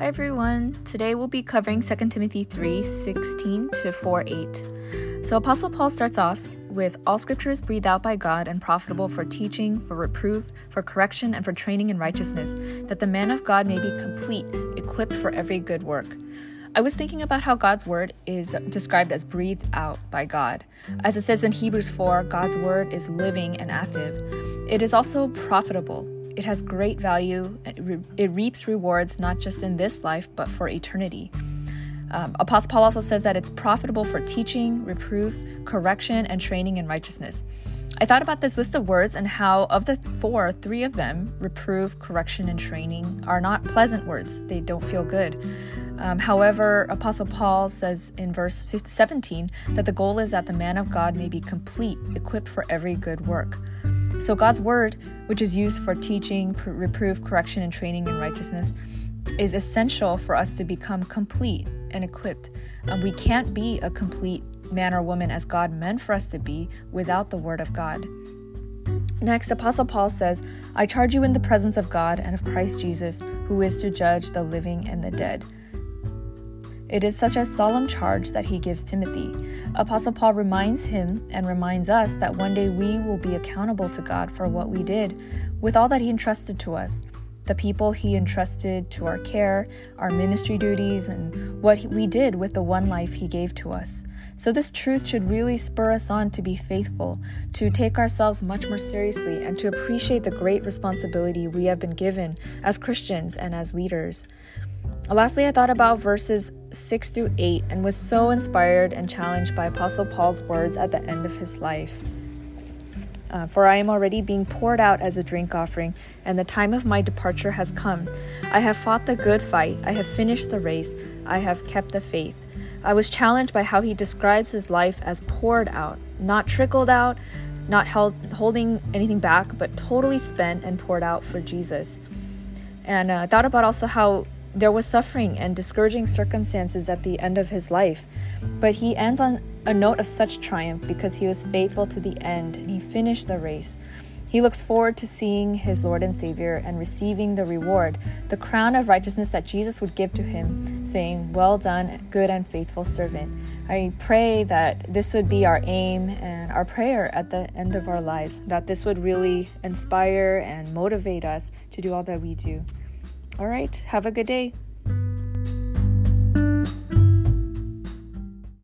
Hi everyone. Today we'll be covering 2 Timothy 3 16 to 4 8. So, Apostle Paul starts off with all scripture is breathed out by God and profitable for teaching, for reproof, for correction, and for training in righteousness, that the man of God may be complete, equipped for every good work. I was thinking about how God's word is described as breathed out by God. As it says in Hebrews 4, God's word is living and active. It is also profitable. It has great value. It, reaps rewards not just in this life, but for eternity. Um, Apostle Paul also says that it's profitable for teaching, reproof, correction, and training in righteousness. I thought about this list of words and how, of the four, three of them, reproof, correction, and training, are not pleasant words. They don't feel good. Um, however, Apostle Paul says in verse 17 that the goal is that the man of God may be complete, equipped for every good work. So, God's word, which is used for teaching, reproof, correction, and training in righteousness, is essential for us to become complete and equipped. Um, we can't be a complete man or woman as God meant for us to be without the word of God. Next, Apostle Paul says, I charge you in the presence of God and of Christ Jesus, who is to judge the living and the dead. It is such a solemn charge that he gives Timothy. Apostle Paul reminds him and reminds us that one day we will be accountable to God for what we did with all that he entrusted to us the people he entrusted to our care, our ministry duties, and what we did with the one life he gave to us. So, this truth should really spur us on to be faithful, to take ourselves much more seriously, and to appreciate the great responsibility we have been given as Christians and as leaders. Lastly, I thought about verses 6 through 8 and was so inspired and challenged by Apostle Paul's words at the end of his life. Uh, for I am already being poured out as a drink offering, and the time of my departure has come. I have fought the good fight, I have finished the race, I have kept the faith. I was challenged by how he describes his life as poured out, not trickled out, not held, holding anything back, but totally spent and poured out for Jesus. And uh, I thought about also how there was suffering and discouraging circumstances at the end of his life, but he ends on a note of such triumph because he was faithful to the end and he finished the race. He looks forward to seeing his Lord and Savior and receiving the reward, the crown of righteousness that Jesus would give to him, saying, Well done, good and faithful servant. I pray that this would be our aim and our prayer at the end of our lives, that this would really inspire and motivate us to do all that we do. All right, have a good day.